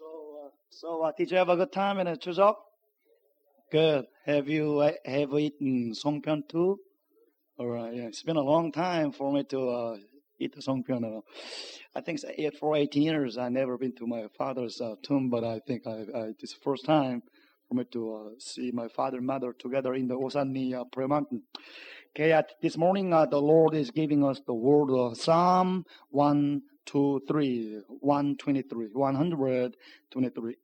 So, uh, so uh, did you have a good time in the chuseok? Good. Have you uh, have eaten songpyeon too? All right. Yeah, it's been a long time for me to uh, eat the songpyeon. Uh, I think it's for 18 years I never been to my father's uh, tomb, but I think I, I this first time for me to uh, see my father and mother together in the Osanni uh, prayer mountain. Okay, uh, this morning uh, the Lord is giving us the word of Psalm 1, 2, 3, 123, 123.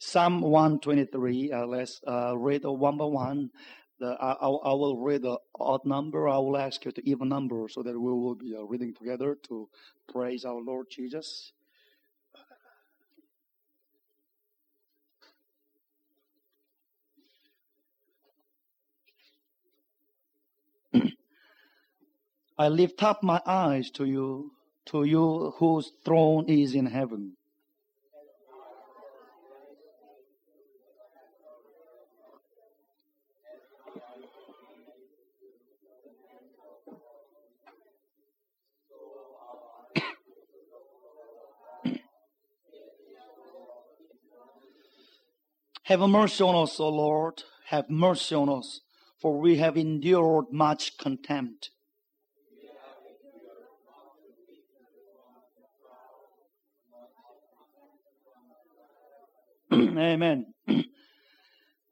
Psalm 123. Uh, let's uh, read one by one. The, I, I, I will read the odd number. I will ask you to even number so that we will be uh, reading together to praise our Lord Jesus. I lift up my eyes to you, to you whose throne is in heaven. Have mercy on us, O Lord. Have mercy on us, for we have endured much contempt. Amen.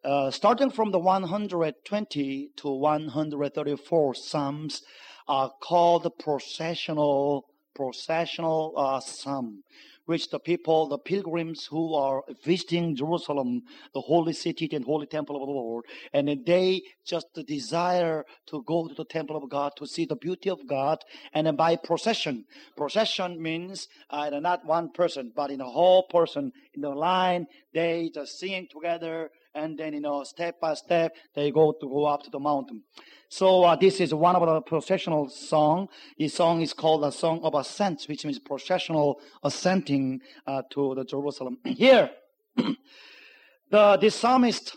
Uh, starting from the 120 to 134 Psalms are called processional processional uh, psalm, which the people, the pilgrims who are visiting Jerusalem, the holy city and holy temple of the Lord, and they just desire to go to the temple of God to see the beauty of God, and by procession. Procession means uh, not one person, but in a whole person in the line, they just singing together, and then you know step by step they go to go up to the mountain. So uh, this is one of the processional song. This song is called the song of ascent, which means processional ascending uh, to the Jerusalem. Here, the this psalmist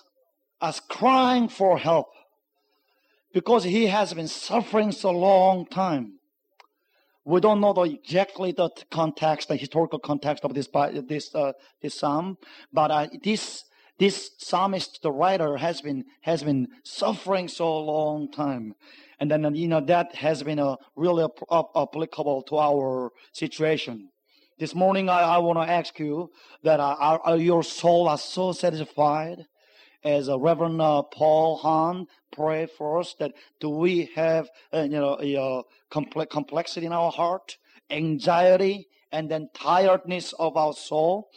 is crying for help because he has been suffering so long time. We don't know the exactly the context, the historical context of this this uh, this psalm, but uh, this this psalmist, the writer, has been has been suffering so long time, and then you know that has been a really applicable to our situation. This morning, I, I want to ask you that uh, are, are, your soul are so satisfied, as uh, Reverend uh, Paul Hahn pray for us that do we have uh, you know a, a complex, complexity in our heart, anxiety, and then tiredness of our soul?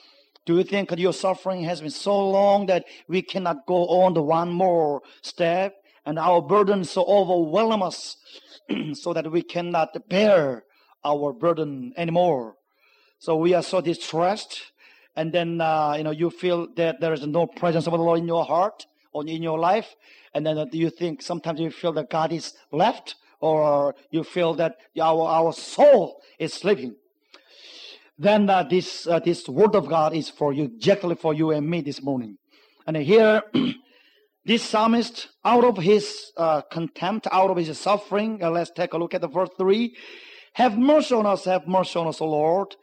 Do you think that your suffering has been so long that we cannot go on the one more step and our burden so overwhelm us so that we cannot bear our burden anymore? So we are so distressed and then, uh, you know, you feel that there is no presence of the Lord in your heart or in your life. And then uh, you think sometimes you feel that God is left or you feel that our, our soul is sleeping then uh, this uh, this word of God is for you, exactly for you and me this morning. And here, this psalmist, out of his uh, contempt, out of his suffering, uh, let's take a look at the verse three. Have mercy on us, have mercy on us, O Lord,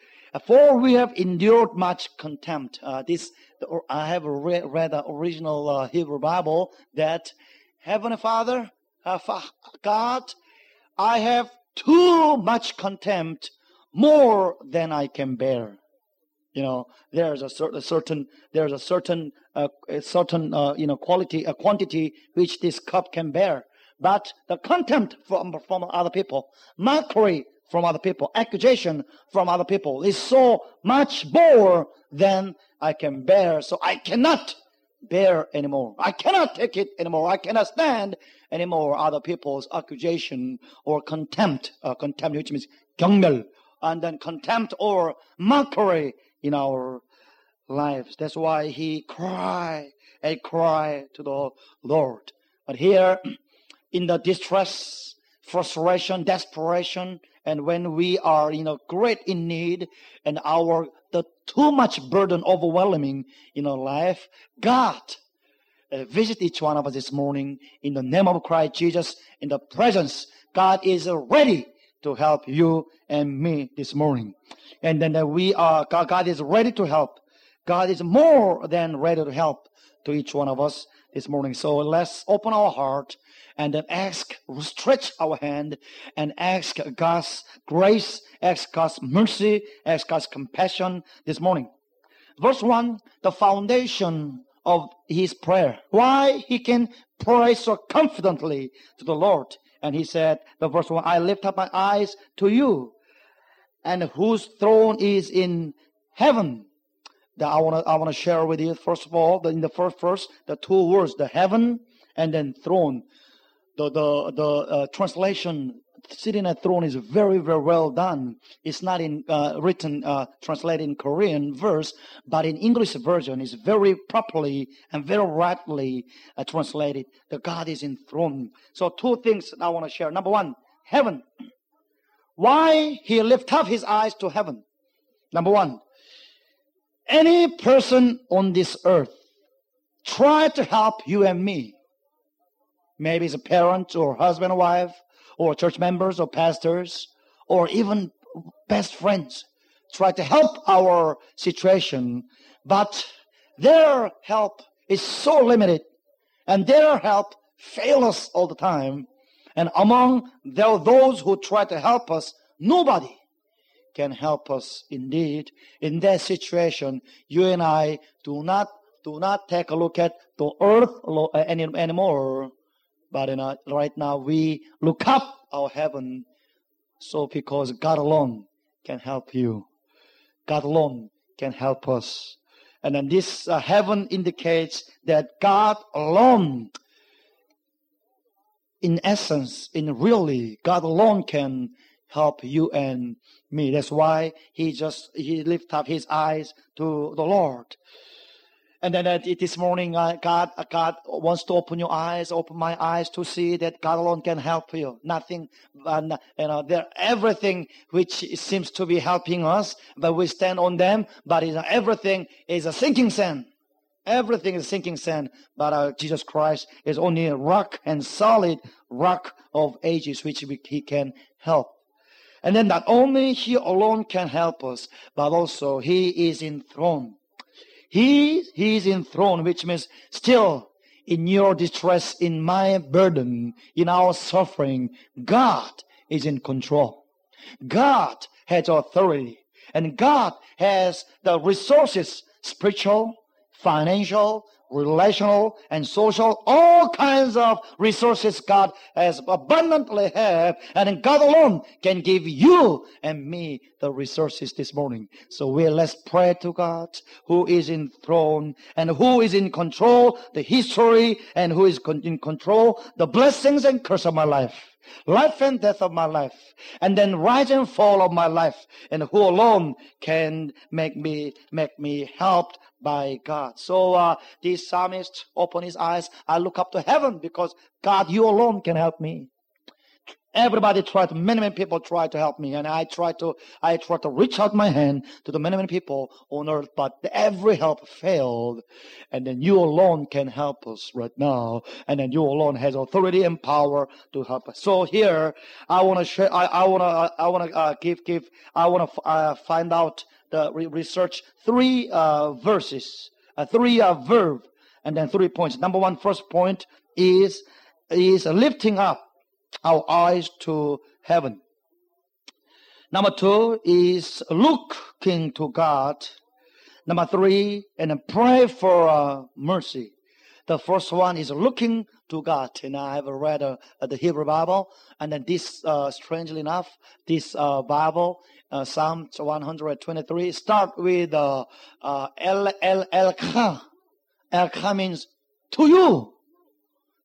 for we have endured much contempt. Uh, this I have read, read the original uh, Hebrew Bible that Heavenly Father, God, I have too much contempt more than I can bear. You know, there's a, cer- a certain there's a certain uh, a certain uh, you know quality a quantity which this cup can bear, but the contempt from from other people, mockery from other people, accusation from other people is so much more than I can bear. So I cannot bear anymore. I cannot take it anymore. I cannot stand anymore other people's accusation or contempt. Uh, contempt, which means 경멸, and then contempt or mockery in our lives. That's why he cried a cry to the Lord. But here, in the distress, frustration, desperation, and when we are, you know, great in need and our, the too much burden overwhelming in our life, God, uh, visit each one of us this morning in the name of Christ Jesus, in the presence. God is ready to help you and me this morning. And then we are, God, God is ready to help. God is more than ready to help to each one of us this morning. So let's open our heart and then ask, stretch our hand and ask God's grace, ask God's mercy, ask God's compassion this morning. Verse 1, the foundation of his prayer. Why he can pray so confidently to the Lord. And he said, the verse 1, I lift up my eyes to you and whose throne is in heaven. That I want to I want to share with you first of all the, in the first verse the two words the heaven and then throne. The the the uh, translation sitting at throne is very very well done. It's not in uh, written uh, translated in Korean verse, but in English version is very properly and very rightly uh, translated. The God is in throne. So two things I want to share. Number one, heaven. Why he lift up his eyes to heaven? Number one, any person on this earth try to help you and me. Maybe it's a parent or husband or wife or church members or pastors or even best friends try to help our situation, but their help is so limited and their help fail us all the time and among those who try to help us, nobody can help us indeed. In that situation, you and I do not do not take a look at the earth uh, any, anymore. But you know, right now we look up our heaven. So because God alone can help you. God alone can help us. And then this uh, heaven indicates that God alone in essence, in really, God alone can help you and me. That's why he just, he lift up his eyes to the Lord. And then uh, this morning, uh, God, uh, God wants to open your eyes, open my eyes to see that God alone can help you. Nothing, uh, you know, there everything which seems to be helping us, but we stand on them. But you know, everything is a sinking sand. Everything is sinking sand, but uh, Jesus Christ is only a rock and solid rock of ages which we, He can help. And then not only He alone can help us, but also He is enthroned. He, he is enthroned, which means still in your distress, in my burden, in our suffering, God is in control. God has authority and God has the resources, spiritual, financial, relational, and social, all kinds of resources God has abundantly have, and God alone can give you and me the resources this morning. So we let's pray to God who is in throne and who is in control, the history and who is in control, the blessings and curse of my life life and death of my life, and then rise and fall of my life, and who alone can make me make me helped by God. So uh, this psalmist opened his eyes. I look up to heaven because God, you alone can help me. Everybody tried, many, many people tried to help me, and I tried to, I tried to reach out my hand to the many, many people on earth, but every help failed. And then you alone can help us right now, and then you alone has authority and power to help us. So here, I want to share, I, I want to, I want to uh, give, give, I want to uh, find out the re- research three uh, verses, uh, three uh, verb, and then three points. Number one, first point is is lifting up our eyes to heaven. Number two is looking to God. Number three, and pray for uh, mercy. The first one is looking to God, and I have read uh, the Hebrew Bible, and then this, uh, strangely enough, this uh, Bible, uh, Psalm 123, start with uh, uh, El El El Kha. El Kha means to you,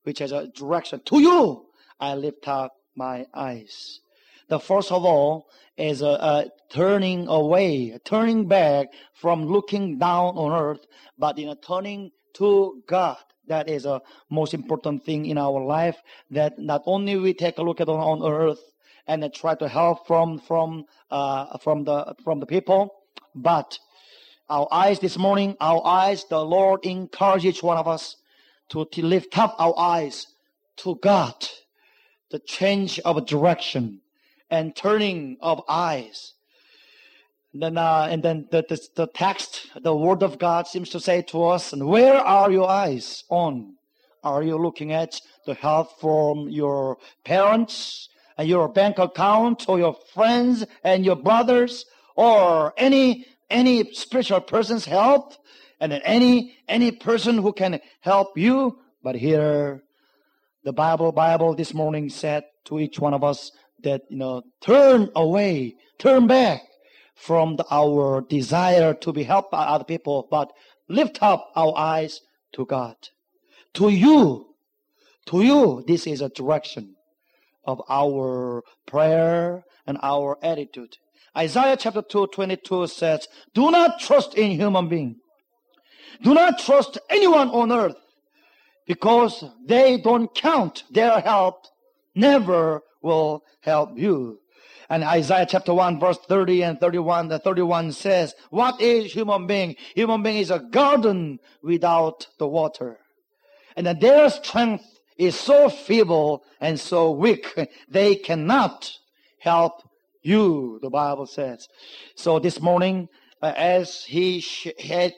which has a direction to you. I lift up my eyes. The first of all is a, a, turning away, turning back from looking down on earth, but in a turning to God. That is a most important thing in our life. That not only we take a look at on, on earth and try to help from from uh, from the from the people, but our eyes this morning, our eyes, the Lord encourage each one of us to t- lift up our eyes to God, the change of direction and turning of eyes. And then, uh, and then the, the, the text, the word of God seems to say to us, and where are your eyes on? Are you looking at the help from your parents and your bank account or your friends and your brothers or any, any spiritual person's help? And any, any person who can help you? But here, the Bible, Bible this morning said to each one of us that, you know, turn away, turn back from the, our desire to be helped by other people, but lift up our eyes to God. To you, to you, this is a direction of our prayer and our attitude. Isaiah chapter 2, 22 says, Do not trust in human being. Do not trust anyone on earth because they don't count. Their help never will help you. And Isaiah chapter 1 verse 30 and 31, the 31 says, what is human being? Human being is a garden without the water. And their strength is so feeble and so weak, they cannot help you, the Bible says. So this morning, as he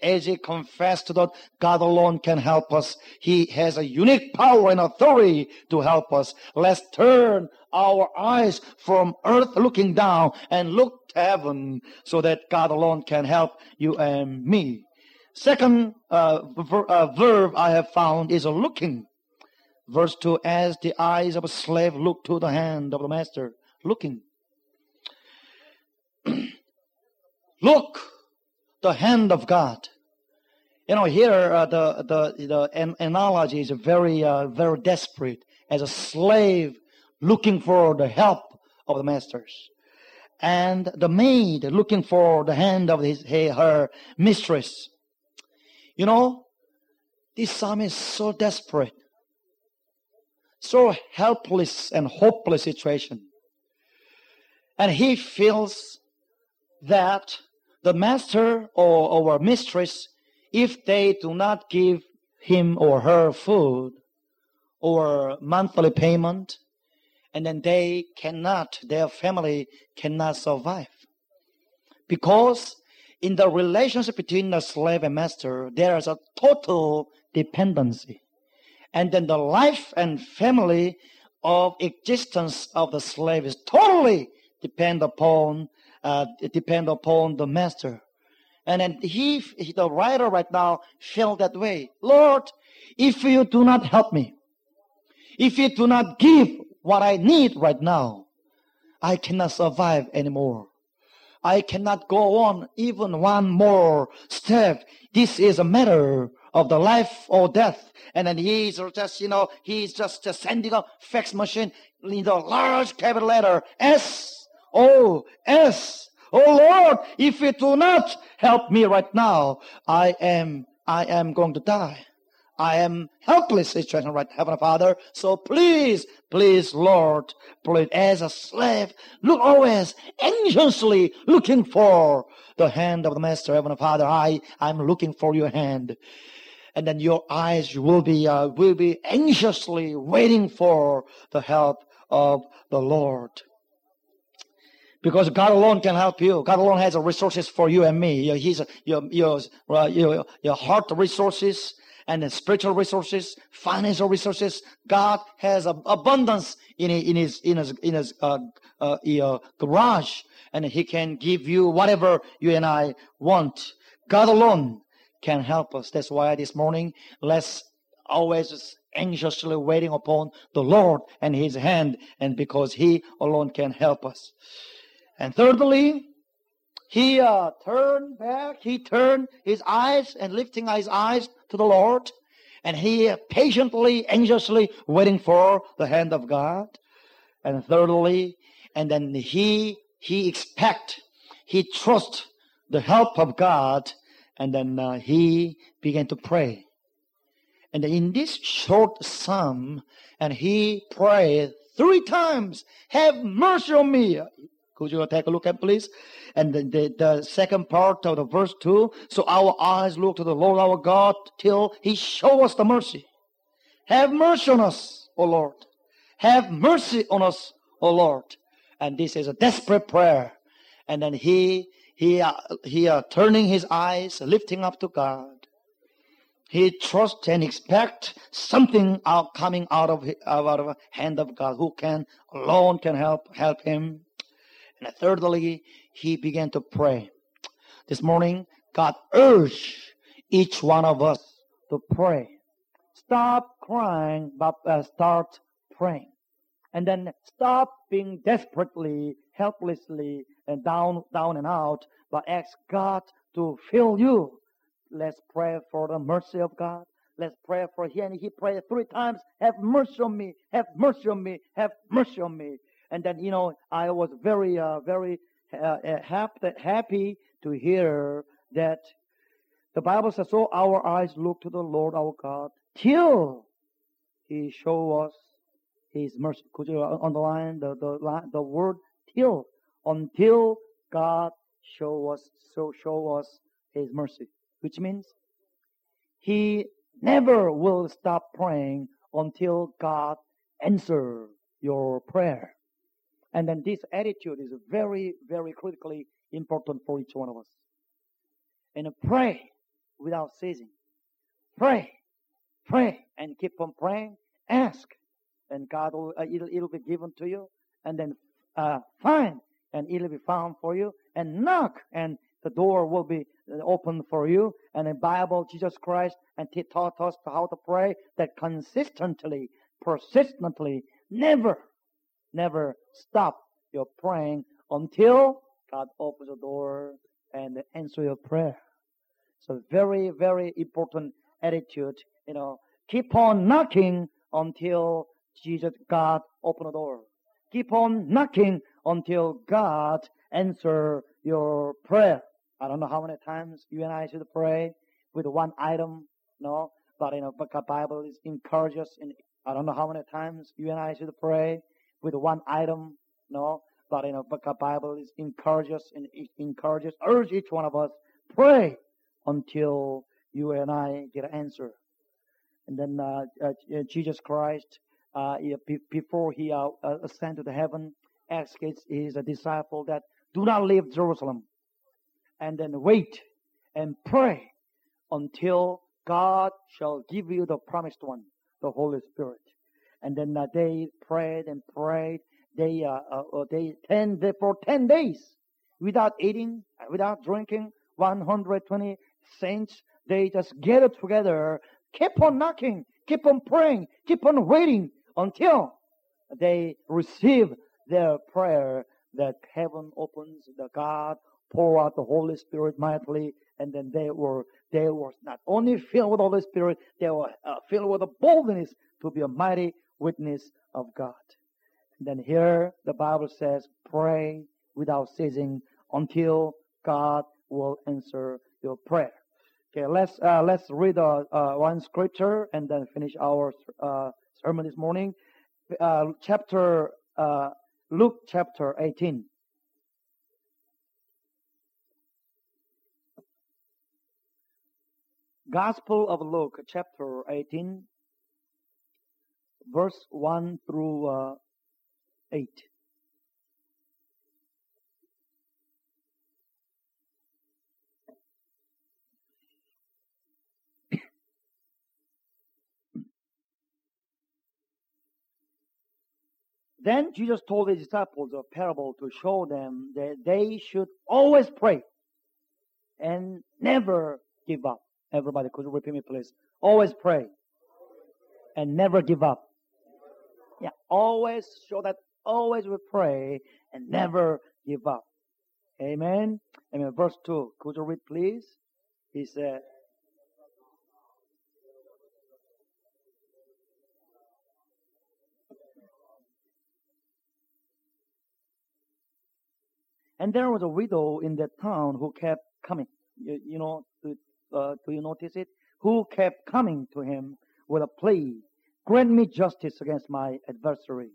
as he confessed that God alone can help us, he has a unique power and authority to help us. Let's turn our eyes from earth looking down and look to heaven so that God alone can help you and me. Second uh, ver- uh, verb I have found is a looking. Verse 2, as the eyes of a slave look to the hand of the master. Looking. look the hand of God. You know, here uh, the the the an- analogy is very uh, very desperate as a slave looking for the help of the masters, and the maid looking for the hand of his her mistress. You know, this psalm is so desperate, so helpless and hopeless situation, and he feels that the master or our mistress, if they do not give him or her food or monthly payment, and then they cannot, their family cannot survive. Because in the relationship between the slave and master, there is a total dependency. And then the life and family of existence of the slave is totally depend upon uh, depend upon the master. And then he, the writer right now, felt that way. Lord, if you do not help me, if you do not give what I need right now, I cannot survive anymore. I cannot go on even one more step. This is a matter of the life or death. And then he's just, you know, he's just, sending a fax machine in the large capital letter S O S. Oh Lord, if you do not help me right now, I am, I am going to die. I am helpless situation right, Heavenly Father. So please, please, Lord, please, as a slave, look always anxiously looking for the hand of the Master, Heavenly Father. I, I'm looking for your hand. And then your eyes will be, uh, will be anxiously waiting for the help of the Lord. Because God alone can help you. God alone has the resources for you and me. He's your your your, your heart resources and the spiritual resources, financial resources. God has abundance in in his in his in his uh, uh, garage, and He can give you whatever you and I want. God alone can help us. That's why this morning let's always anxiously waiting upon the Lord and His hand, and because He alone can help us. And thirdly, he uh, turned back, he turned his eyes and lifting his eyes to the Lord, and he patiently, anxiously waiting for the hand of God. And thirdly, and then he he expect, he trust the help of God, and then uh, he began to pray. And in this short psalm, and he prayed three times, "Have mercy on me." Could you take a look at please? And the, the, the, second part of the verse 2. So our eyes look to the Lord our God till he show us the mercy. Have mercy on us, O Lord. Have mercy on us, O Lord. And this is a desperate prayer. And then he, he, uh, he uh, turning his eyes, lifting up to God. He trusts and expects something out coming out of out of hand of God, who can alone can help help him. And thirdly, he began to pray. This morning, God urged each one of us to pray. Stop crying, but uh, start praying. And then stop being desperately, helplessly, and down, down and out, but ask God to fill you. Let's pray for the mercy of God. Let's pray for him. And he prayed three times, have mercy on me, have mercy on me, have mercy on me. And then, you know, I was very, uh, very uh, uh happy, happy to hear that the Bible says, so our eyes look to the Lord our God till he show us his mercy. Could you underline the, the, the word till? Until God show us, so show us his mercy. Which means he never will stop praying until God answer your prayer. And then this attitude is very, very critically important for each one of us. And pray without ceasing. Pray, pray, and keep on praying. Ask, and God will, uh, it'll, it'll, be given to you. And then uh, find, and it'll be found for you. And knock, and the door will be uh, open for you. And the Bible, Jesus Christ, and He taught us how to pray that consistently, persistently, never Never stop your praying until God opens the door and answer your prayer. So very, very important attitude. You know, keep on knocking until Jesus, God, open the door. Keep on knocking until God answer your prayer. I don't know how many times you and I should pray with one item, no, but you know, but the Bible is encourage us. In, I don't know how many times you and I should pray with one item, no. But you know, but the Bible is encourages and encourages, urge each one of us, pray until you and I get an answer. And then uh, uh, Jesus Christ, uh, before he uh, uh, ascended to heaven, asked his disciple that do not leave Jerusalem, and then wait and pray until God shall give you the promised one, the Holy Spirit. And then uh, they prayed and prayed. They, uh, uh, uh they, ten, they, for 10 days without eating, without drinking, 120 saints, they just gathered together, keep on knocking, keep on praying, keep on waiting until they receive their prayer that heaven opens, the God pour out the Holy Spirit mightily, and then they were they were not only filled with the Holy Spirit, they were uh, filled with the boldness to be a mighty witness of God. And then here the Bible says, pray without ceasing until God will answer your prayer. Okay, let's uh, let's read uh, uh, one scripture and then finish our uh, sermon this morning. Uh, chapter uh, Luke chapter 18. Gospel of Luke chapter 18 verse 1 through uh, 8. Then Jesus told his disciples a parable to show them that they should always pray and never give up. Everybody, could you repeat me, please? Always pray and never give up. Yeah, always show that always we pray and never give up. Amen. Amen. Verse 2. Could you read, please? He said, And there was a widow in that town who kept coming. You, you know, do, uh, do you notice it? Who kept coming to him with a plea Grant me justice against my adversary.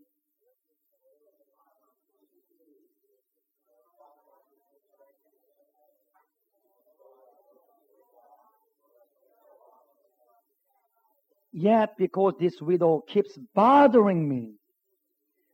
Yet because this widow keeps bothering me,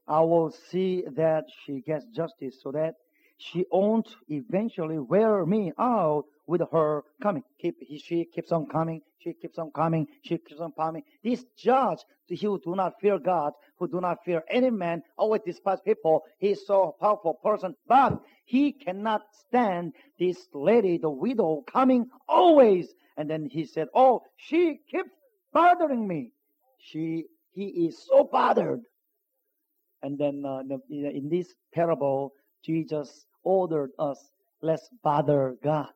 I will see that she gets justice so that she won't eventually wear me out with her coming. Keep, she keeps on coming. She keeps on coming. She keeps on coming. This judge, who do not fear God, who do not fear any man, always despise people. He is so powerful person, but he cannot stand this lady, the widow, coming always. And then he said, "Oh, she keeps bothering me. She, he is so bothered." And then uh, in this parable, Jesus ordered us, let's bother God.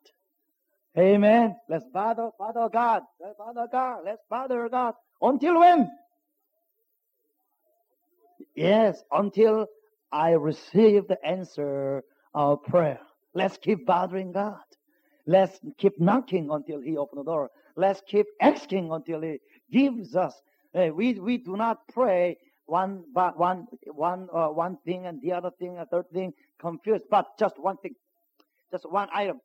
Amen. Let's bother, bother God. Let's bother God. Let's bother God. Until when? Yes, until I receive the answer of prayer. Let's keep bothering God. Let's keep knocking until He opens the door. Let's keep asking until He gives us. we, we do not pray one, one, one, uh, one thing and the other thing, a third thing, confused, but just one thing, just one item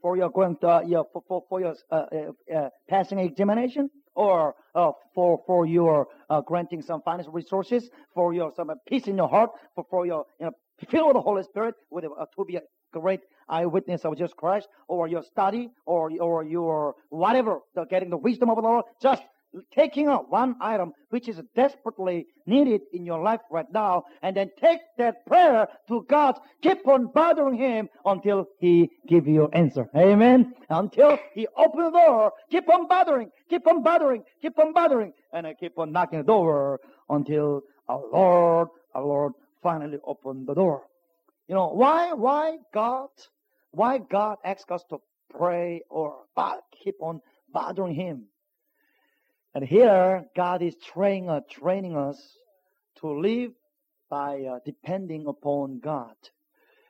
for your going to, uh, your, for, for, for your uh, uh, uh passing examination? Or uh, for for your granting some financial resources for your some peace in your heart for for your you know fill with the Holy Spirit with to be a great eyewitness of Jesus Christ or your study or or your whatever the, getting the wisdom of the Lord? Just taking out one item which is desperately needed in your life right now and then take that prayer to God. Keep on bothering Him until He give you answer. Amen. Until He open the door. Keep on bothering. Keep on bothering. Keep on bothering. And I keep on knocking the door until our Lord, our Lord finally open the door. You know, why, why God, why God asks us to pray or keep on bothering Him? And here, God is training, uh, training us to live by uh, depending upon God.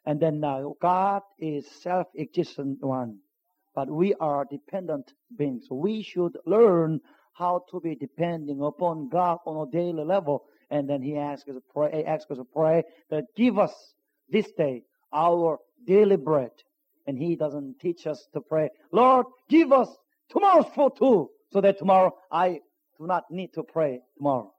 And then uh, God is self-existent one, but we are dependent beings. We should learn how to be depending upon God on a daily level. And then He asks us to pray, asks us to pray that give us this day our daily bread. And He doesn't teach us to pray, Lord, give us tomorrow's food too so that tomorrow I do not need to pray tomorrow.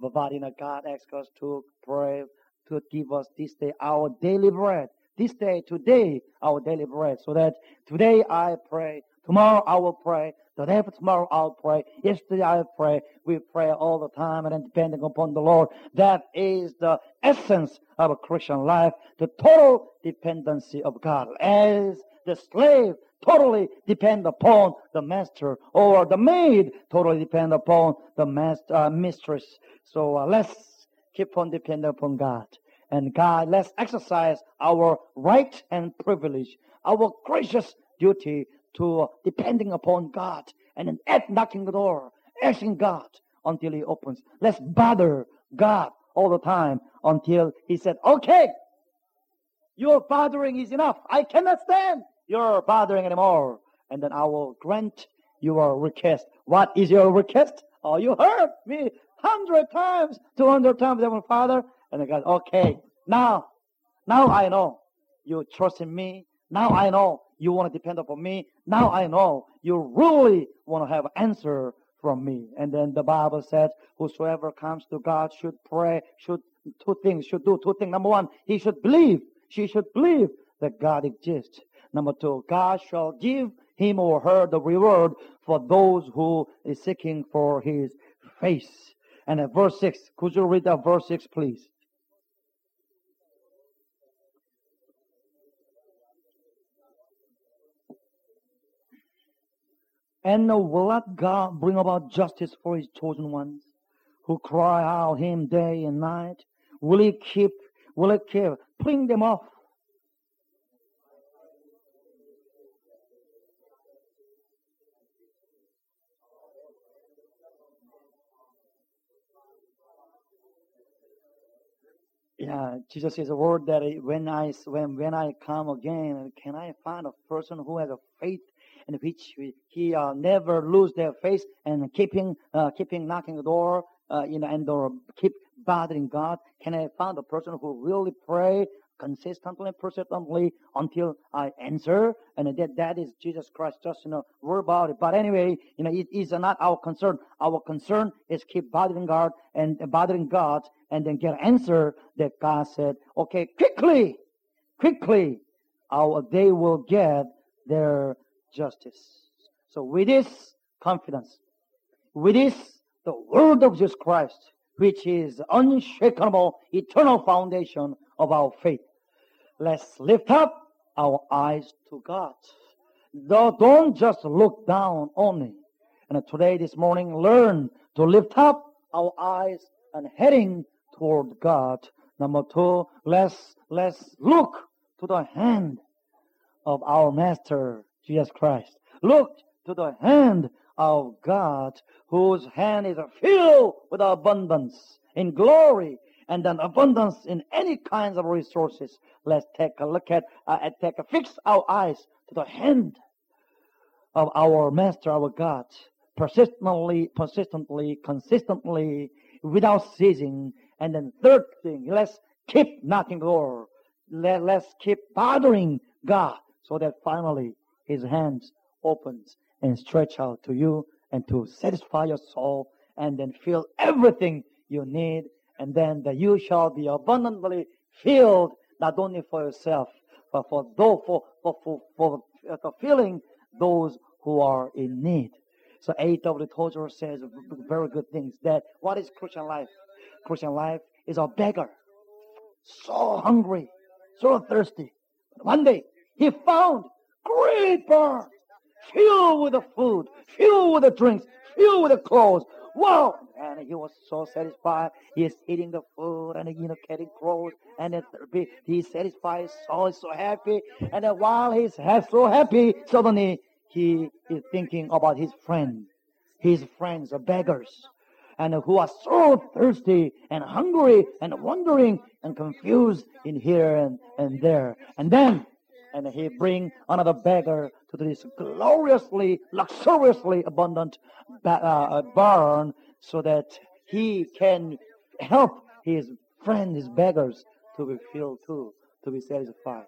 But, know, God asks us to pray to give us this day our daily bread. This day, today, our daily bread. So that today I pray, tomorrow I will pray, the day after tomorrow I'll pray, yesterday I pray. We pray all the time and then depending upon the Lord. That is the essence of a Christian life, the total dependency of God. As the slave totally depend upon the master or the maid totally depend upon the master, uh, mistress. So uh, let's keep on depending upon God. And God, let's exercise our right and privilege, our gracious duty to depending upon God and then at knocking the door, asking God until He opens. Let's bother God all the time until He said, okay, your bothering is enough. I cannot stand your bothering anymore. And then I will grant your request. What is your request? Oh, you heard me hundred times, two hundred times, Heavenly Father. And I God, okay, now, now I know you trust in me. Now I know you want to depend upon me. Now I know you really want to have answer from me. And then the Bible says, whosoever comes to God should pray, should two things, should do two things. Number one, he should believe. She should believe that God exists. Number two, God shall give him or her the reward for those who is seeking for his face. And at verse 6, could you read that verse 6, please? And will not God bring about justice for his chosen ones who cry out him day and night? Will he keep, will he keep putting them off Yeah, Jesus says a word that when I when when I come again, can I find a person who has a faith in which he uh, never lose their faith and keeping uh, keeping knocking the door, uh, you know, and or keep bothering God? Can I find a person who really pray consistently, persistently until I answer. And that, that is Jesus Christ, just, you know, worry about it. But anyway, you know, it is not our concern. Our concern is keep bothering God and uh, bothering God and then get an answer that God said, okay, quickly, quickly, our, they will get their justice. So with this confidence, with this, the word of Jesus Christ, which is unshakable, eternal foundation of our faith. Let's lift up our eyes to God. Don't just look down only. And today, this morning, learn to lift up our eyes and heading toward God. Number two, let's, let's look to the hand of our Master, Jesus Christ. Look to the hand of God, whose hand is filled with abundance in glory and an abundance in any kinds of resources. Let's take a look at, uh, take a fix our eyes to the hand of our Master, our God, persistently, persistently, consistently, without ceasing. And then third thing, let's keep knocking door. Let, let's keep bothering God so that finally His hands opens and stretch out to you and to satisfy your soul and then feel everything you need and then that you shall be abundantly filled not only for yourself but for those for for for, for uh, fulfilling those who are in need. So A.W. Tozer says very good things that what is Christian life? Christian life is a beggar, so hungry, so thirsty. One day he found great barn filled with the food, filled with the drinks, filled with the clothes. Wow! And he was so satisfied. He's eating the food and you know getting clothes and he's satisfied. His soul is so happy. And then while he's so happy, suddenly he is thinking about his friend. His friends are beggars and who are so thirsty and hungry and wondering and confused in here and, and there. And then and he bring another beggar to this gloriously, luxuriously abundant uh, barn so that he can help his friend, his beggars, to be filled too, to be satisfied.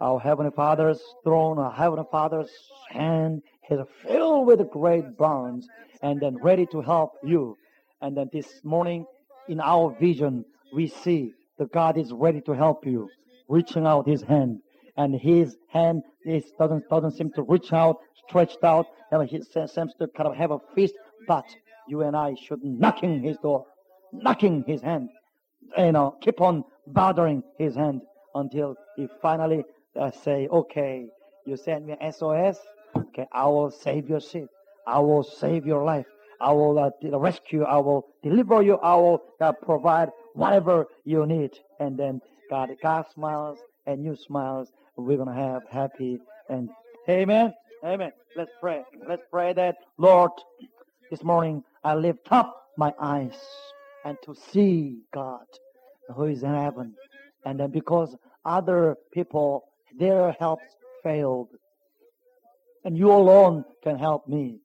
Our Heavenly Father's throne, our Heavenly Father's hand is filled with great barns and then ready to help you. And then this morning, in our vision, we see that God is ready to help you, reaching out His hand and his hand is, doesn't, doesn't seem to reach out, stretched out, and he seems to kind of have a fist, but you and I should knocking his door, knocking his hand, you know, keep on bothering his hand until he finally uh, say, okay, you send me SOS, okay, I will save your ship. I will save your life. I will uh, rescue. I will deliver you. I will uh, provide whatever you need. And then God, God smiles and you smiles we're going to have happy and amen. Amen. Let's pray. Let's pray that, Lord, this morning I lift up my eyes and to see God who is in heaven. And then because other people, their helps failed. And you alone can help me.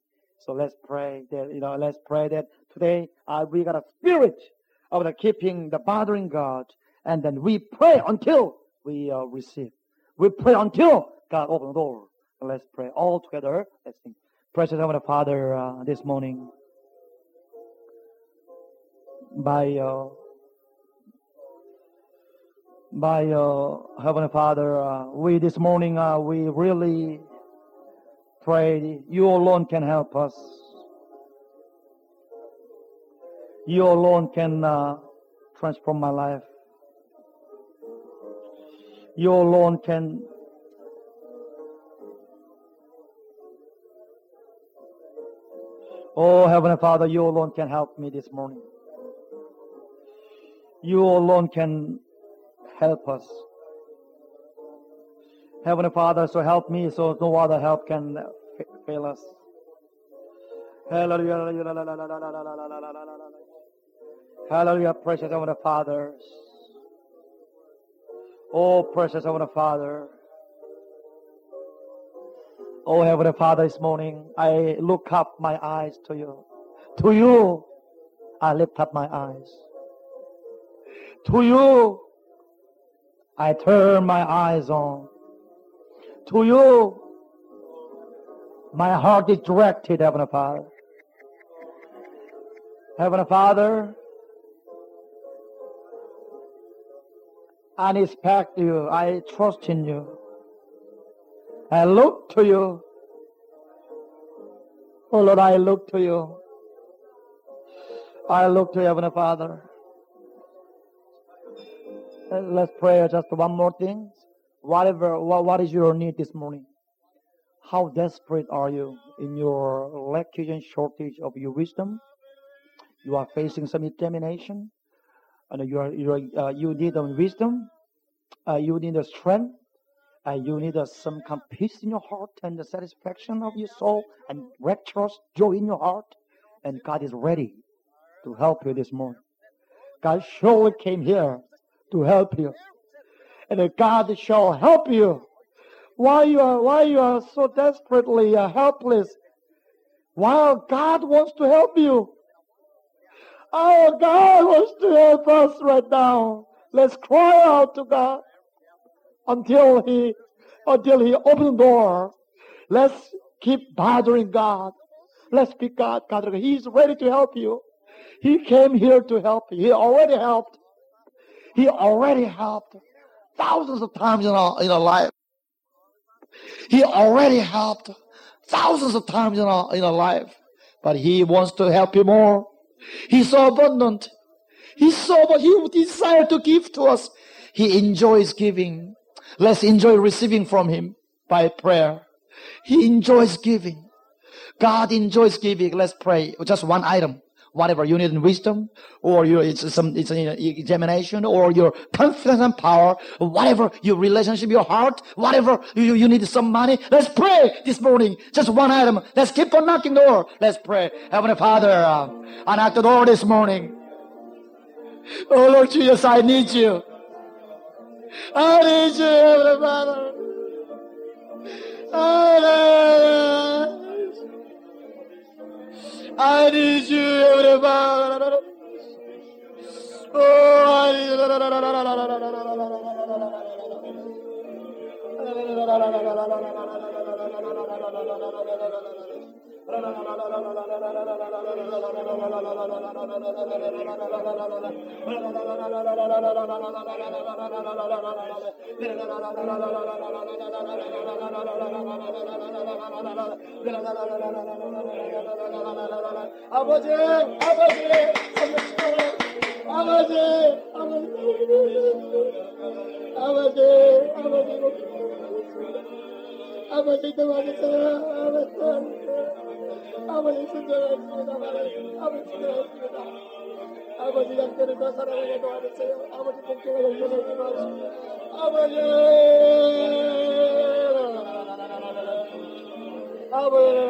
So let's pray that, you know, let's pray that today uh, we got a spirit of the keeping the bothering God. And then we pray until we uh, receive. We pray until God opens the door. Let's pray all together. Let's sing. Precious Heavenly Father, uh, this morning, by uh, by uh, Heavenly Father, uh, we this morning we really pray you alone can help us. You alone can transform my life. You alone can Oh, Heavenly Father, you alone can help me this morning. You alone can help us. Heavenly Father, so help me so no other help can fail us. Hallelujah. Hallelujah, precious Heavenly Father. Oh, precious Heavenly Father. Oh, Heavenly Father, this morning I look up my eyes to you. To you, I lift up my eyes. To you, I turn my eyes on. To you, my heart is directed, Heavenly Father. Heavenly Father, I respect you. I trust in you. I look to you. Oh Lord, I look to you. I look to Heavenly Father. Let's pray just one more thing. Whatever, what, what is your need this morning? How desperate are you in your lack and shortage of your wisdom? You are facing some examination, and you are, you, are, uh, you need wisdom. Uh, you need a strength. Uh, you need uh, some kind of peace in your heart and the satisfaction of your soul and rapturous joy in your heart. And God is ready to help you this morning. God surely came here to help you. And God shall help you. Why you are, why you are so desperately uh, helpless? While God wants to help you. Our God wants to help us right now. Let's cry out to God until He, until He opens the door. Let's keep bothering God. Let's be God, God. He's ready to help you. He came here to help. He already helped. He already helped thousands of times in our, in our life. He already helped thousands of times in our, in our life. But He wants to help you more. He's so abundant. He's so, but He desires to give to us. He enjoys giving. Let's enjoy receiving from Him by prayer. He enjoys giving. God enjoys giving. Let's pray. Just one item. Whatever you need in wisdom, or your it's some it's an examination, or your confidence and power, whatever your relationship, your heart, whatever you, you need some money. Let's pray this morning. Just one item. Let's keep on knocking door. Let's pray. Heavenly Father, uh, I knock the door this morning. Oh Lord Jesus, I need you. I need you, Heavenly Father. Need I need you, Father. Oh, I 아버 Abacı, abacı, abacı, abacı, abacı, abacı, abacı, abacı, 아버지 순종하였습니다. 아버지 기도하였습니다. 아버지 양떼를 더 사랑하게 도와주세요. 아버지 복종을 용서를 기도하십니다. 아버지 아버지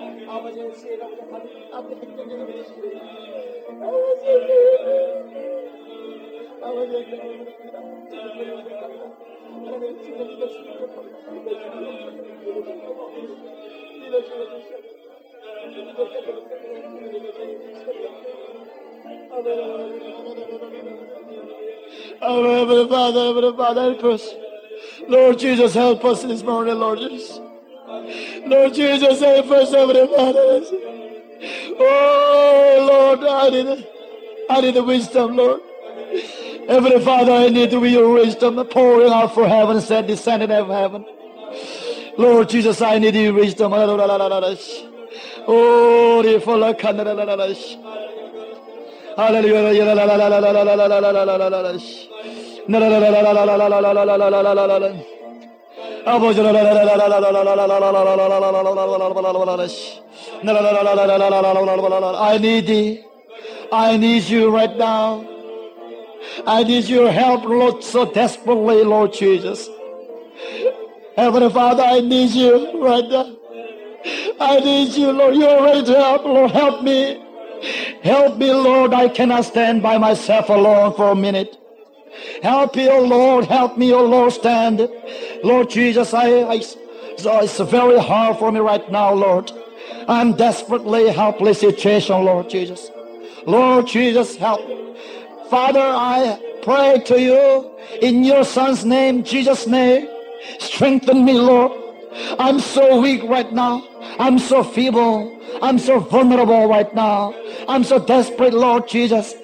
I Heavenly Father, Heavenly Father, help us. Lord Jesus, help us this morning, Lord Jesus. Lord Jesus, help us, Heavenly Father. Oh, Lord, I need, I need the wisdom, Lord. Heavenly Father, I need to be your wisdom pouring out for heaven, said descending of heaven. Lord Jesus, I need your wisdom. Oh, Hallelujah. I need thee. I need you right now. I need your help, Lord, so desperately, Lord Jesus. Heavenly Father, I need you right now. I need you, Lord. You're ready to help, Lord. Help me. Help me, Lord. I cannot stand by myself alone for a minute. Help me, oh Lord. Help me, oh Lord. Stand. Lord Jesus, I, I it's very hard for me right now, Lord. I'm desperately helpless situation, Lord Jesus. Lord Jesus, help. Father, I pray to you in your son's name, Jesus' name. Strengthen me, Lord. I'm so weak right now. I'm so feeble. I'm so vulnerable right now. I'm so desperate, Lord Jesus.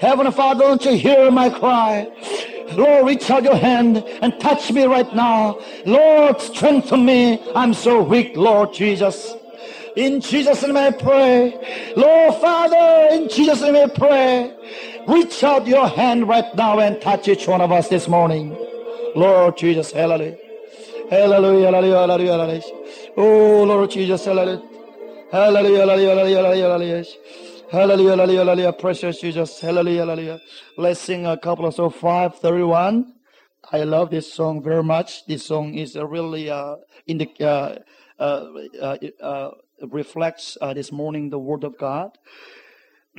Heavenly Father, don't you hear my cry? Lord, reach out your hand and touch me right now. Lord, strengthen me. I'm so weak, Lord Jesus. In Jesus' name I pray. Lord Father, in Jesus' name I pray. Reach out your hand right now and touch each one of us this morning. Lord Jesus, hallelujah. Hallelujah, hallelujah, hallelujah. Oh, Lord Jesus, hallelujah. Hallelujah, hallelujah, hallelujah, hallelujah. Hallelujah, hallelujah, hallelujah, precious Jesus. Hallelujah, hallelujah. Let's sing a couple of songs. 531. I love this song very much. This song is really uh, in the uh, uh, uh, uh reflects uh, this morning the Word of God.